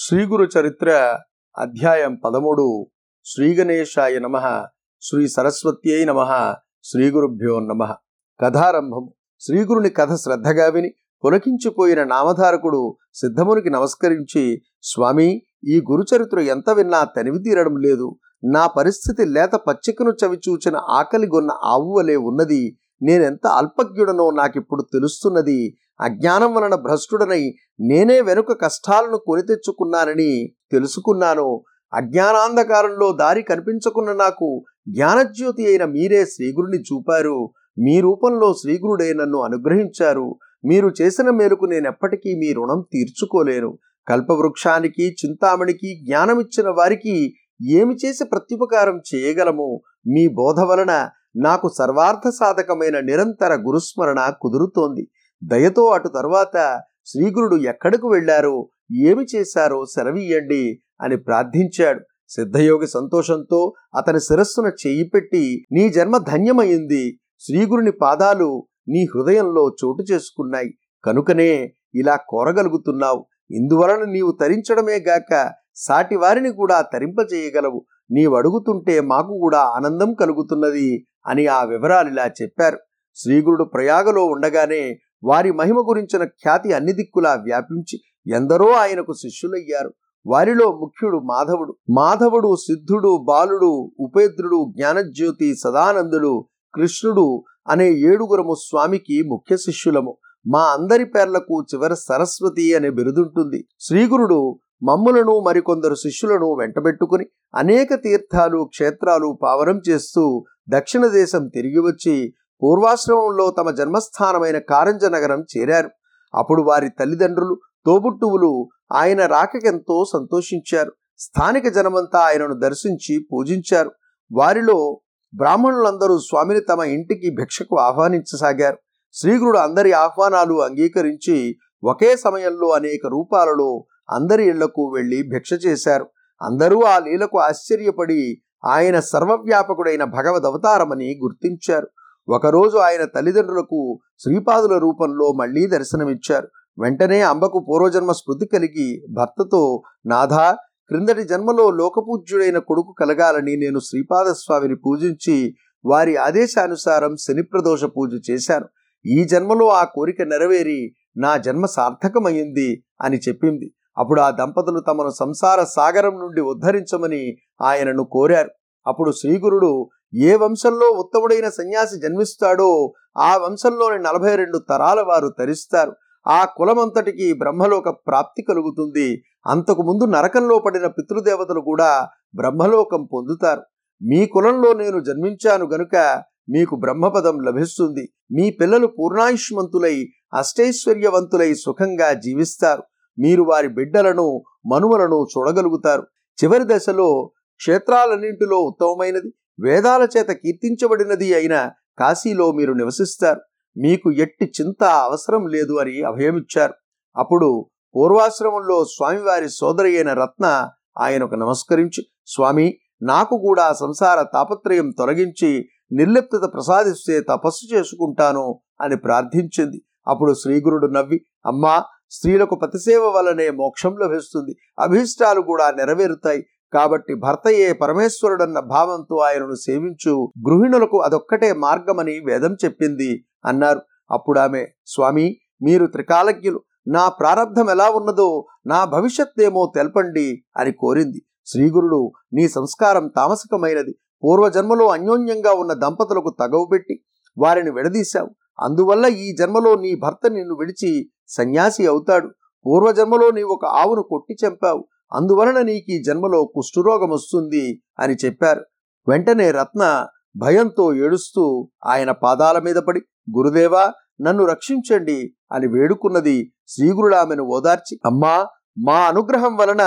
శ్రీగురు చరిత్ర అధ్యాయం పదమూడు. శ్రీగణేశాయ నమ. శ్రీ సరస్వత్యై నమ. శ్రీగురుభ్యో నమ. కథారంభం. శ్రీగురుని కథ శ్రద్ధగా విని పులకించిపోయిన నామధారకుడు సిద్ధమునికి నమస్కరించి స్వామి ఈ గురుచరిత్ర ఎంత విన్నా తనివి తీరడం లేదు. నా పరిస్థితి లేత పచ్చికను చవిచూచిన ఆకలిగొన్న ఆవు వలె ఉన్నది. నేనెంత అల్పజ్ఞుడనో నాకిప్పుడు తెలుస్తున్నది. అజ్ఞానం వలన భ్రష్టుడనై నేనే వెనుక కష్టాలను కొని తెచ్చుకున్నానని తెలుసుకున్నాను అజ్ఞానాంధకారంలో దారి కనిపించకున్న నాకు జ్ఞానజ్యోతి అయిన మీరే శ్రీగురుని చూపారు. మీ రూపంలో శ్రీగురుడే నన్ను అనుగ్రహించారు. మీరు చేసిన మేలుకు నేనెప్పటికీ మీ రుణం తీర్చుకోలేను. కల్పవృక్షానికి చింతామణికి జ్ఞానమిచ్చిన వారికి ఏమి చేసి ప్రత్యుపకారం చేయగలము? మీ బోధ వలన నాకు సర్వార్థ సాధకమైన నిరంతర గురుస్మరణ కుదురుతోంది. దయతో అటు తరువాత శ్రీగురుడు ఎక్కడకు వెళ్ళారో? ఏమి చేశారో సెలవీయండి అని ప్రార్థించాడు. సిద్ధయోగి సంతోషంతో అతని శిరస్సున చేయి పెట్టి నీ జన్మ ధన్యమైంది. శ్రీగురుని పాదాలు నీ హృదయంలో చోటు చేసుకున్నాయి. కనుకనే ఇలా కోరగలుగుతున్నావు. ఇందువలన నీవు తరించడమే గాక సాటివారిని కూడా తరింపజేయగలవు. నీవు అడుగుతుంటే మాకు కూడా ఆనందం కలుగుతున్నది అని ఆ వివరాలు ఇలా చెప్పారు. శ్రీగురుడు ప్రయాగలో ఉండగానే వారి మహిమ గురించిన ఖ్యాతి అన్ని దిక్కులా వ్యాపించి ఎందరో ఆయనకు శిష్యులయ్యారు. వారిలో ముఖ్యుడు మాధవుడు. మాధవుడు సిద్ధుడు బాలుడు ఉపేంద్రుడు జ్ఞానజ్యోతి సదానందుడు కృష్ణుడు అనే ఏడుగురము స్వామికి ముఖ్య శిష్యులము. మా అందరి పేర్లకు చివర సరస్వతి అనే బిరుదుంటుంది. శ్రీగురుడు మమ్ములను మరికొందరు శిష్యులను వెంటబెట్టుకుని అనేక తీర్థాలు క్షేత్రాలు పావనం చేస్తూ దక్షిణ దేశం తిరిగి వచ్చి పూర్వాశ్రమంలో తమ జన్మస్థానమైన కారంజ నగరం చేరారు. అప్పుడు వారి తల్లిదండ్రులు తోబుట్టువులు ఆయన రాకకెంతో సంతోషించారు. స్థానిక జనమంతా ఆయనను దర్శించి పూజించారు. వారిలో బ్రాహ్మణులందరూ స్వామిని తమ ఇంటికి భిక్షకు ఆహ్వానించసాగారు. శ్రీగురుడు అందరి ఆహ్వానాలు అంగీకరించి ఒకే సమయంలో అనేక రూపాలలో అందరి ఇళ్ళకు వెళ్ళి భిక్ష చేశారు. అందరూ ఆ లీలకు ఆశ్చర్యపడి ఆయన సర్వవ్యాపకుడైన భగవద్ అవతారమని గుర్తించారు. ఒకరోజు ఆయన తల్లిదండ్రులకు శ్రీపాదుల రూపంలో మళ్ళీ దర్శనమిచ్చారు. వెంటనే అంబకు పూర్వజన్మ స్మృతి కలిగి భర్తతో నాథా క్రిందటి జన్మలో లోకపూజ్యుడైన కొడుకు కలగాలని నేను శ్రీపాదస్వామిని పూజించి వారి ఆదేశానుసారం శనిప్రదోష పూజ చేశాను. ఈ జన్మలో ఆ కోరిక నెరవేరి నా జన్మ సార్థకమైంది అని చెప్పింది. అప్పుడు ఆ దంపతులు తమను సంసార సాగరం నుండి ఉద్ధరించమని ఆయనను కోరారు. అప్పుడు శ్రీగురుడు ఏ వంశంలో ఉత్తముడైన సన్యాసి జన్మిస్తాడో ఆ వంశంలోని నలభై రెండు తరాల వారు తరిస్తారు ఆ కులమంతటికి బ్రహ్మలోక ప్రాప్తి కలుగుతుంది. అంతకు ముందు నరకంలో పడిన పితృదేవతలు కూడా బ్రహ్మలోకం పొందుతారు. మీ కులంలో నేను జన్మించాను గనుక మీకు బ్రహ్మపదం లభిస్తుంది. మీ పిల్లలు పూర్ణాయుష్మంతులై అష్టైశ్వర్యవంతులై సుఖంగా జీవిస్తారు. మీరు వారి బిడ్డలను మనుమలను చూడగలుగుతారు. చివరి దశలో క్షేత్రాలన్నింటిలో ఉత్తమమైనది. వేదాల చేత కీర్తించబడినది అయిన కాశీలో మీరు నివసిస్తారు. మీకు ఎట్టి చింత అవసరం లేదు అని అభయమిచ్చారు. అప్పుడు పూర్వాశ్రమంలో స్వామివారి సోదరి అయిన రత్న ఆయనకు నమస్కరించి స్వామి నాకు కూడా సంసార తాపత్రయం తొలగించి నిర్లిప్తత ప్రసాదిస్తే తపస్సు చేసుకుంటాను అని ప్రార్థించింది. అప్పుడు శ్రీగురుడు నవ్వి అమ్మా స్త్రీలకు పతిసేవ వలనే మోక్షం లభిస్తుంది. అభీష్టాలు కూడా నెరవేరుతాయి. కాబట్టి భర్తయే పరమేశ్వరుడన్న భావంతో ఆయనను సేవించు. గృహిణులకు అదొక్కటే మార్గమని వేదం చెప్పింది అన్నారు. అప్పుడు ఆమె స్వామి మీరు త్రికాలజ్ఞులు. నా ప్రారంధం ఎలా ఉన్నదో నా భవిష్యత్తేమో తెలపండి అని కోరింది. శ్రీగురుడు నీ సంస్కారం తామసికమైనది. పూర్వజన్మలో అన్యోన్యంగా ఉన్న దంపతులకు తగవు పెట్టి వారిని విడదీశావు. అందువల్ల ఈ జన్మలో నీ భర్త నిన్ను విడిచి సన్యాసి అవుతాడు. పూర్వజన్మలో నీవు ఒక ఆవును కొట్టి చంపావు. అందువలన నీకు ఈ జన్మలో కుష్ఠరోగం వస్తుంది అని చెప్పారు. వెంటనే రత్న భయంతో ఏడుస్తూ ఆయన పాదాల మీద పడి గురుదేవా నన్ను రక్షించండి అని వేడుకున్నది శ్రీగురుడు ఆమెను ఓదార్చి అమ్మా మా అనుగ్రహం వలన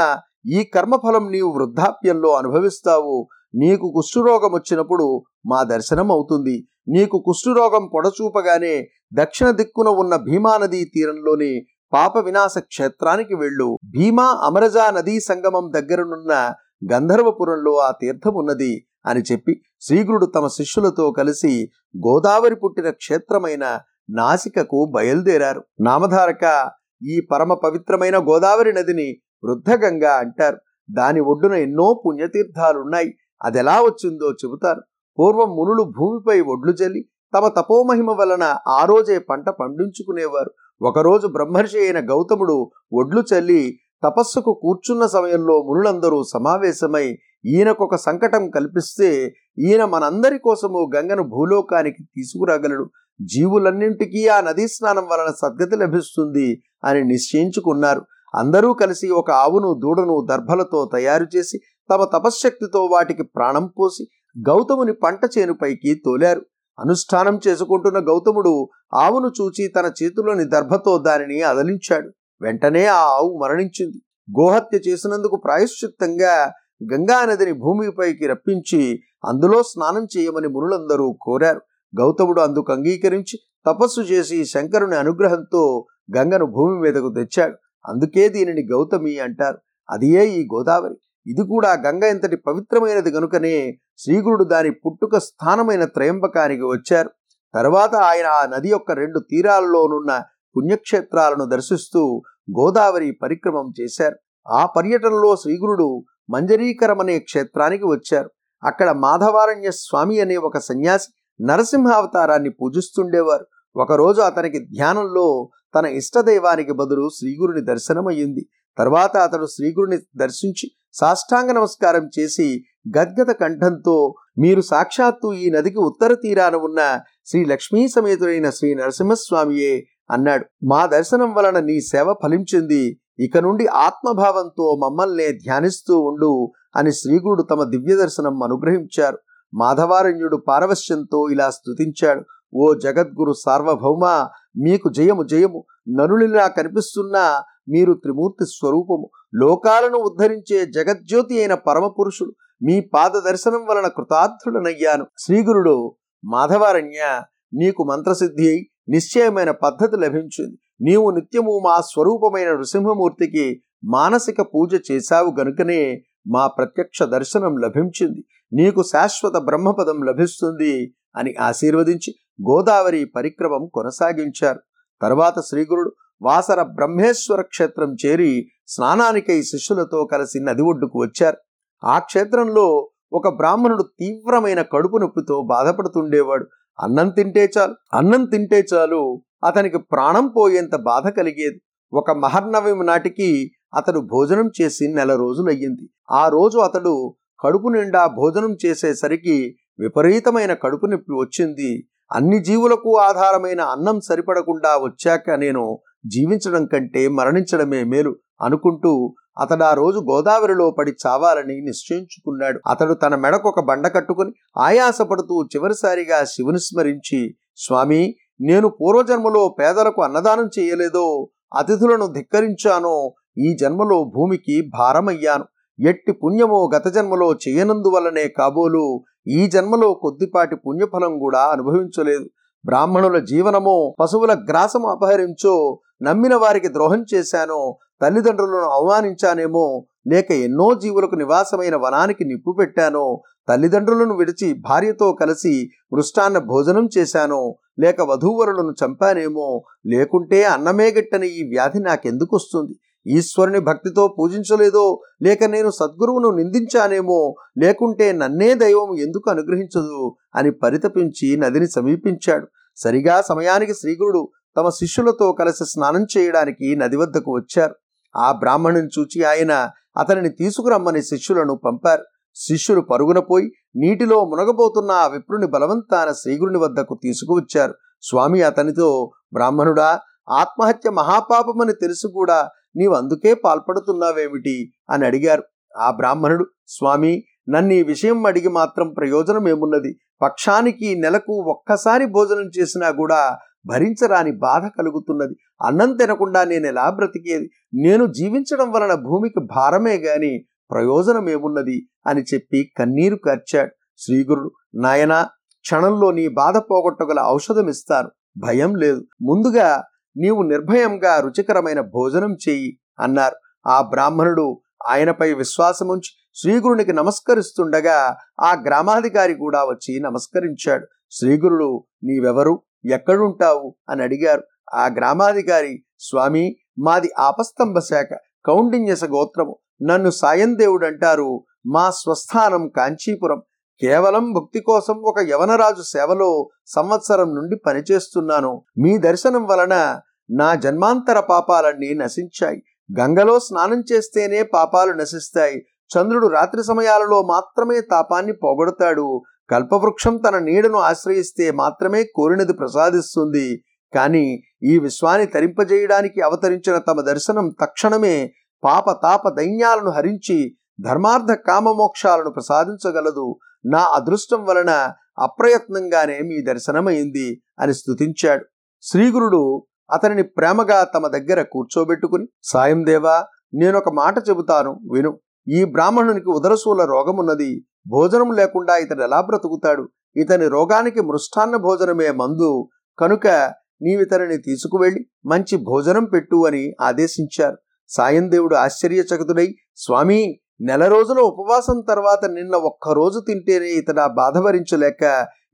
ఈ కర్మఫలం నీవు వృద్ధాప్యంలో అనుభవిస్తావు. నీకు కుష్ఠరోగం వచ్చినప్పుడు మా దర్శనం అవుతుంది నీకు కుష్ఠరోగం పొడచూపగానే దక్షిణ దిక్కున ఉన్న భీమానదీ తీరంలోని పాప వినాశ క్షేత్రానికి వెళ్ళు. భీమా అమరజా నదీ సంగమం దగ్గరనున్న గంధర్వపురంలో ఆ తీర్థం ఉన్నది అని చెప్పి శ్రీగురుడు తమ శిష్యులతో కలిసి గోదావరి పుట్టిన క్షేత్రమైన నాసికకు బయలుదేరారు. నామధారక ఈ పరమ పవిత్రమైన గోదావరి నదిని వృద్ధగంగ అంటారు. దాని ఒడ్డున ఎన్నో పుణ్యతీర్థాలున్నాయి. అదెలా వచ్చిందో చెబుతారు. పూర్వం మునులు భూమిపై ఒడ్లు జల్లి తమ తపోమహిమ వలన ఆ రోజే పంట పండించుకునేవారు. ఒకరోజు బ్రహ్మర్షి అయిన గౌతముడు ఒడ్లు చల్లి తపస్సుకు కూర్చున్న సమయంలో మునులందరూ సమావేశమై ఈయనకొక సంకటం కల్పిస్తే ఈయన మనందరి కోసము గంగను భూలోకానికి తీసుకురాగలడు. జీవులన్నింటికీ ఆ నదీ స్నానం వలన సద్గతి లభిస్తుంది అని నిశ్చయించుకున్నారు. అందరూ కలిసి ఒక ఆవును దూడను దర్భలతో తయారు చేసి తమ తపశ్శక్తితో వాటికి ప్రాణం పోసి గౌతముని పంట చేనుపైకి తోలారు. అనుష్ఠానం చేసుకుంటున్న గౌతముడు ఆవును చూచి తన చేతిలోని దర్భతో దానిని అదలించాడు. వెంటనే ఆ ఆవు మరణించింది. గోహత్య చేసినందుకు ప్రాయశ్చిత్తంగా గంగానదిని భూమిపైకి రప్పించి అందులో స్నానం చేయమని మునులందరూ కోరారు. గౌతముడు అందుకు అంగీకరించి తపస్సు చేసి శంకరుని అనుగ్రహంతో గంగను భూమి మీదకు తెచ్చాడు. అందుకే దీనిని గౌతమి అంటారు. అదియే ఈ గోదావరి. ఇది కూడా గంగ ఇంతటి పవిత్రమైనది గనుకనే శ్రీగురుడు దాని పుట్టుక స్థానమైన త్రయంబకానికి వచ్చారు. తర్వాత ఆయన ఆ నది యొక్క రెండు తీరాలలోనున్న పుణ్యక్షేత్రాలను దర్శిస్తూ గోదావరి పరిక్రమం చేశారు. ఆ పర్యటనలో శ్రీగురుడు మంజరీకరం అనే క్షేత్రానికి వచ్చారు. అక్కడ మాధవారణ్య స్వామి అనే ఒక సన్యాసి నరసింహావతారాన్ని పూజిస్తుండేవారు. ఒకరోజు అతనికి ధ్యానంలో తన ఇష్టదైవానికి బదులు శ్రీగురుని దర్శనమయ్యింది. తర్వాత అతడు శ్రీగురుని దర్శించి సాష్టాంగ నమస్కారం చేసి గద్గద కంఠంతో మీరు సాక్షాత్తు ఈ నదికి ఉత్తర తీరాన ఉన్న శ్రీ లక్ష్మీ సమేతుడైన శ్రీ నరసింహస్వామియే అన్నాడు. మా దర్శనం వలన నీ సేవ ఫలించింది. ఇక నుండి ఆత్మభావంతో మమ్మల్నే ధ్యానిస్తూ ఉండు అని శ్రీగురుడు తమ దివ్య దర్శనం అనుగ్రహించారు. మాధవారణ్యుడు పారవశ్యంతో ఇలా స్తుతించాడు. ఓ జగద్గురు సార్వభౌమ మీకు జయము జయము. నరునిలా కనిపిస్తున్నా మీరు త్రిమూర్తి స్వరూపము. లోకాలను ఉద్ధరించే జగజ్యోతి అయిన పరమపురుషుడు మీ పాద దర్శనం వలన కృతార్థుడనయ్యాను. శ్రీగురుడు మాధవారణ్య నీకు మంత్రసిద్ధి అయి నిశ్చయమైన పద్ధతి లభించింది. నీవు నిత్యము మా స్వరూపమైన నృసింహమూర్తికి మానసిక పూజ చేశావు గనుకనే మా ప్రత్యక్ష దర్శనం లభించింది. నీకు శాశ్వత బ్రహ్మపదం లభిస్తుంది అని ఆశీర్వదించి గోదావరి పరిక్రమం కొనసాగించారు. తర్వాత శ్రీగురుడు వాసర బ్రహ్మేశ్వర క్షేత్రం చేరి స్నానానికై శిష్యులతో కలిసి నది ఒడ్డుకు వచ్చారు. ఆ క్షేత్రంలో ఒక బ్రాహ్మణుడు తీవ్రమైన కడుపు నొప్పితో బాధపడుతుండేవాడు. అన్నం తింటే చాలు అన్నం తింటే చాలు అతనికి ప్రాణం పోయేంత బాధ కలిగేది. ఒక మహర్నవమి నాటికి అతడు భోజనం చేసి నెల రోజులయ్యింది. ఆ రోజు అతడు కడుపు నిండా భోజనం చేసేసరికి విపరీతమైన కడుపు నొప్పి వచ్చింది. అన్ని జీవులకు ఆధారమైన అన్నం సరిపడకుండా వచ్చాక నేను జీవించడం కంటే మరణించడమే మేలు అనుకుంటూ అతడు ఆ రోజు గోదావరిలో పడి చావాలని నిశ్చయించుకున్నాడు. అతడు తన మెడకు ఒక బండ కట్టుకుని ఆయాసపడుతూ చివరిసారిగా శివుని స్మరించి స్వామి నేను పూర్వజన్మలో పేదలకు అన్నదానం చేయలేదో అతిథులను ధిక్కరించానో ఈ జన్మలో భూమికి భారమయ్యాను. ఎట్టి పుణ్యమో గత జన్మలో చేయనందువల్లనే కాబోలు ఈ జన్మలో కొద్దిపాటి పుణ్యఫలం కూడా అనుభవించలేదు. బ్రాహ్మణుల జీవనమో పశువుల గ్రాసము అపహరించో నమ్మిన వారికి ద్రోహం చేశానో తల్లిదండ్రులను అవమానించానేమో లేక ఎన్నో జీవులకు నివాసమైన వనానికి నిప్పు పెట్టానో తల్లిదండ్రులను విడిచి భార్యతో కలిసి మృష్టాన్న భోజనం చేశానో లేక వధూవరులను చంపానేమో లేకుంటే అన్నమే గట్టని ఈ వ్యాధి నాకెందుకు వస్తుంది ఈశ్వరుని భక్తితో పూజించలేదో లేక నేను సద్గురువును నిందించానేమో లేకుంటే నన్నే దైవం ఎందుకు అనుగ్రహించదు అని పరితపించి నదిని సమీపించాడు. సరిగా సమయానికి శ్రీగురుడు తమ శిష్యులతో కలిసి స్నానం చేయడానికి నది వద్దకు వచ్చారు. ఆ బ్రాహ్మణుని చూచి ఆయన అతనిని తీసుకురమ్మని శిష్యులను పంపారు. శిష్యులు పరుగున పోయి నీటిలో మునగబోతున్న ఆ విప్రుని బలవంతాన శ్రీగురుని వద్దకు తీసుకువచ్చారు. స్వామి అతనితో బ్రాహ్మణుడా ఆత్మహత్య మహాపాపమని తెలుసు కూడా నీవు అందుకే పాల్పడుతున్నావేమిటి? అని అడిగారు. ఆ బ్రాహ్మణుడు స్వామి నన్ను ఈ విషయం అడిగి మాత్రం ప్రయోజనం ఏమున్నది పక్షానికి నెలకు ఒక్కసారి భోజనం చేసినా కూడా భరించరాని బాధ కలుగుతున్నది. అన్నం తినకుండా నేను ఎలా బ్రతికేది? నేను జీవించడం వలన భూమికి భారమే గాని ప్రయోజనం ఏమున్నది? అని చెప్పి కన్నీరు కార్చాడు శ్రీగురుడు. నాయనా క్షణంలో నీ బాధ పోగొట్టగల ఔషధం ఇస్తాను భయం లేదు. ముందుగా నీవు నిర్భయంగా రుచికరమైన భోజనం చెయ్యి అన్నారు. ఆ బ్రాహ్మణుడు ఆయనపై విశ్వాసముంచి శ్రీగురునికి నమస్కరిస్తుండగా ఆ గ్రామాధికారి కూడా వచ్చి నమస్కరించాడు. శ్రీగురుడు నీవెవరు? ఎక్కడుంటావు? అని అడిగారు. ఆ గ్రామాధికారి స్వామి మాది ఆపస్తంభ శాఖ కౌండిన్యస గోత్రము. నన్ను సాయందేవుడు అంటారు మా స్వస్థానం కాంచీపురం. కేవలం భక్తి కోసం ఒక యవనరాజు సేవలో సంవత్సరం నుండి పనిచేస్తున్నాను. మీ దర్శనం వలన నా జన్మాంతర పాపాలన్నీ నశించాయి. గంగలో స్నానం చేస్తేనే పాపాలు నశిస్తాయి. చంద్రుడు రాత్రి సమయాలలో మాత్రమే తాపాన్ని పోగొడతాడు. కల్పవృక్షం తన నీడను ఆశ్రయిస్తే మాత్రమే కోరినది ప్రసాదిస్తుంది. కానీ ఈ విశ్వాన్ని తరింపజేయడానికి అవతరించిన తమ దర్శనం తక్షణమే పాప తాప దైన్యాలను హరించి ధర్మార్థ కామ మోక్షాలను ప్రసాదించగలదు. నా అదృష్టం వలన అప్రయత్నంగానే మీ దర్శనమైంది అని స్తుతించాడు. శ్రీగురుడు అతనిని ప్రేమగా తమ దగ్గర కూర్చోబెట్టుకుని సాయం దేవా నేనొక మాట చెబుతాను విను. ఈ బ్రాహ్మణునికి ఉదరసూల రోగమున్నది భోజనం లేకుండా ఇతడు ఎలా బ్రతుకుతాడు? ఇతని రోగానికి మృష్టాన్న భోజనమే మందు. కనుక నీవితనిని తీసుకువెళ్ళి మంచి భోజనం పెట్టు అని ఆదేశించారు. సాయం దేవుడు ఆశ్చర్యచకితుడై స్వామి నెల రోజుల ఉపవాసం తర్వాత నిన్న ఒక్కరోజు తింటేనే ఇతడు ఆ బాధ భరించలేక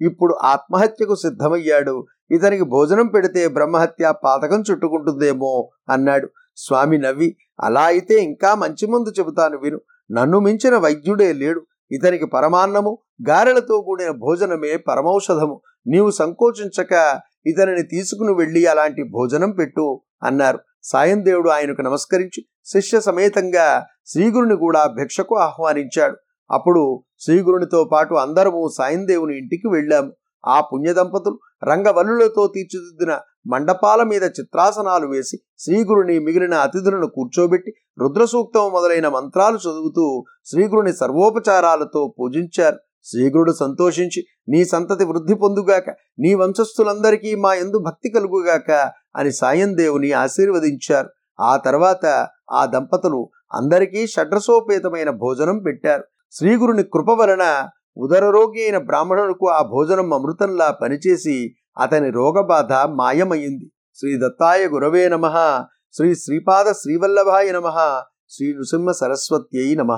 ఇప్పుడు ఆత్మహత్యకు సిద్ధమయ్యాడు. ఇతనికి భోజనం పెడితే బ్రహ్మహత్య పాతకం చుట్టుకుంటుందేమో అన్నాడు. స్వామి నవ్వి అలా అయితే ఇంకా మంచి ముందు చెబుతాను విను. నన్ను మించిన వైద్యుడే లేడు. ఇతనికి పరమాన్నము గారెలతో కూడిన భోజనమే పరమౌషధము. నీవు సంకోచించక ఇతనిని తీసుకుని వెళ్ళి అలాంటి భోజనం పెట్టు అన్నారు. సాయం దేవుడు ఆయనకు నమస్కరించి శిష్య సమేతంగా శ్రీగురుని కూడా భిక్షకు ఆహ్వానించాడు. అప్పుడు శ్రీగురునితో పాటు అందరము సాయం దేవుని ఇంటికి వెళ్ళాము. ఆ పుణ్య దంపతులు రంగవల్లులతో తీర్చిదిద్దిన మండపాల మీద చిత్రాసనాలు వేసి శ్రీగురుని మిగిలిన అతిథులను కూర్చోబెట్టి రుద్రసూక్తం మొదలైన మంత్రాలు చదువుతూ శ్రీగురుని సర్వోపచారాలతో పూజించారు. శ్రీగురుడు సంతోషించి నీ సంతతి వృద్ధి పొందుగాక నీ వంశస్థులందరికీ మా ఎందు భక్తి కలుగుగాక అని సాయం దేవుని ఆశీర్వదించారు. ఆ తర్వాత ఆ దంపతులు అందరికీ షడ్రసోపేతమైన భోజనం పెట్టారు. శ్రీగురుని కృప వలన ఉదరరోగి అయిన బ్రాహ్మణులకు ఆ భోజనం అమృతంలా పనిచేసి అతని రోగబాధ మాయమయ్యింది. శ్రీ దత్తాయ గురవే నమ. శ్రీ శ్రీపాద శ్రీవల్లభాయ నమ. శ్రీ నృసింహ సరస్వత్యై నమ.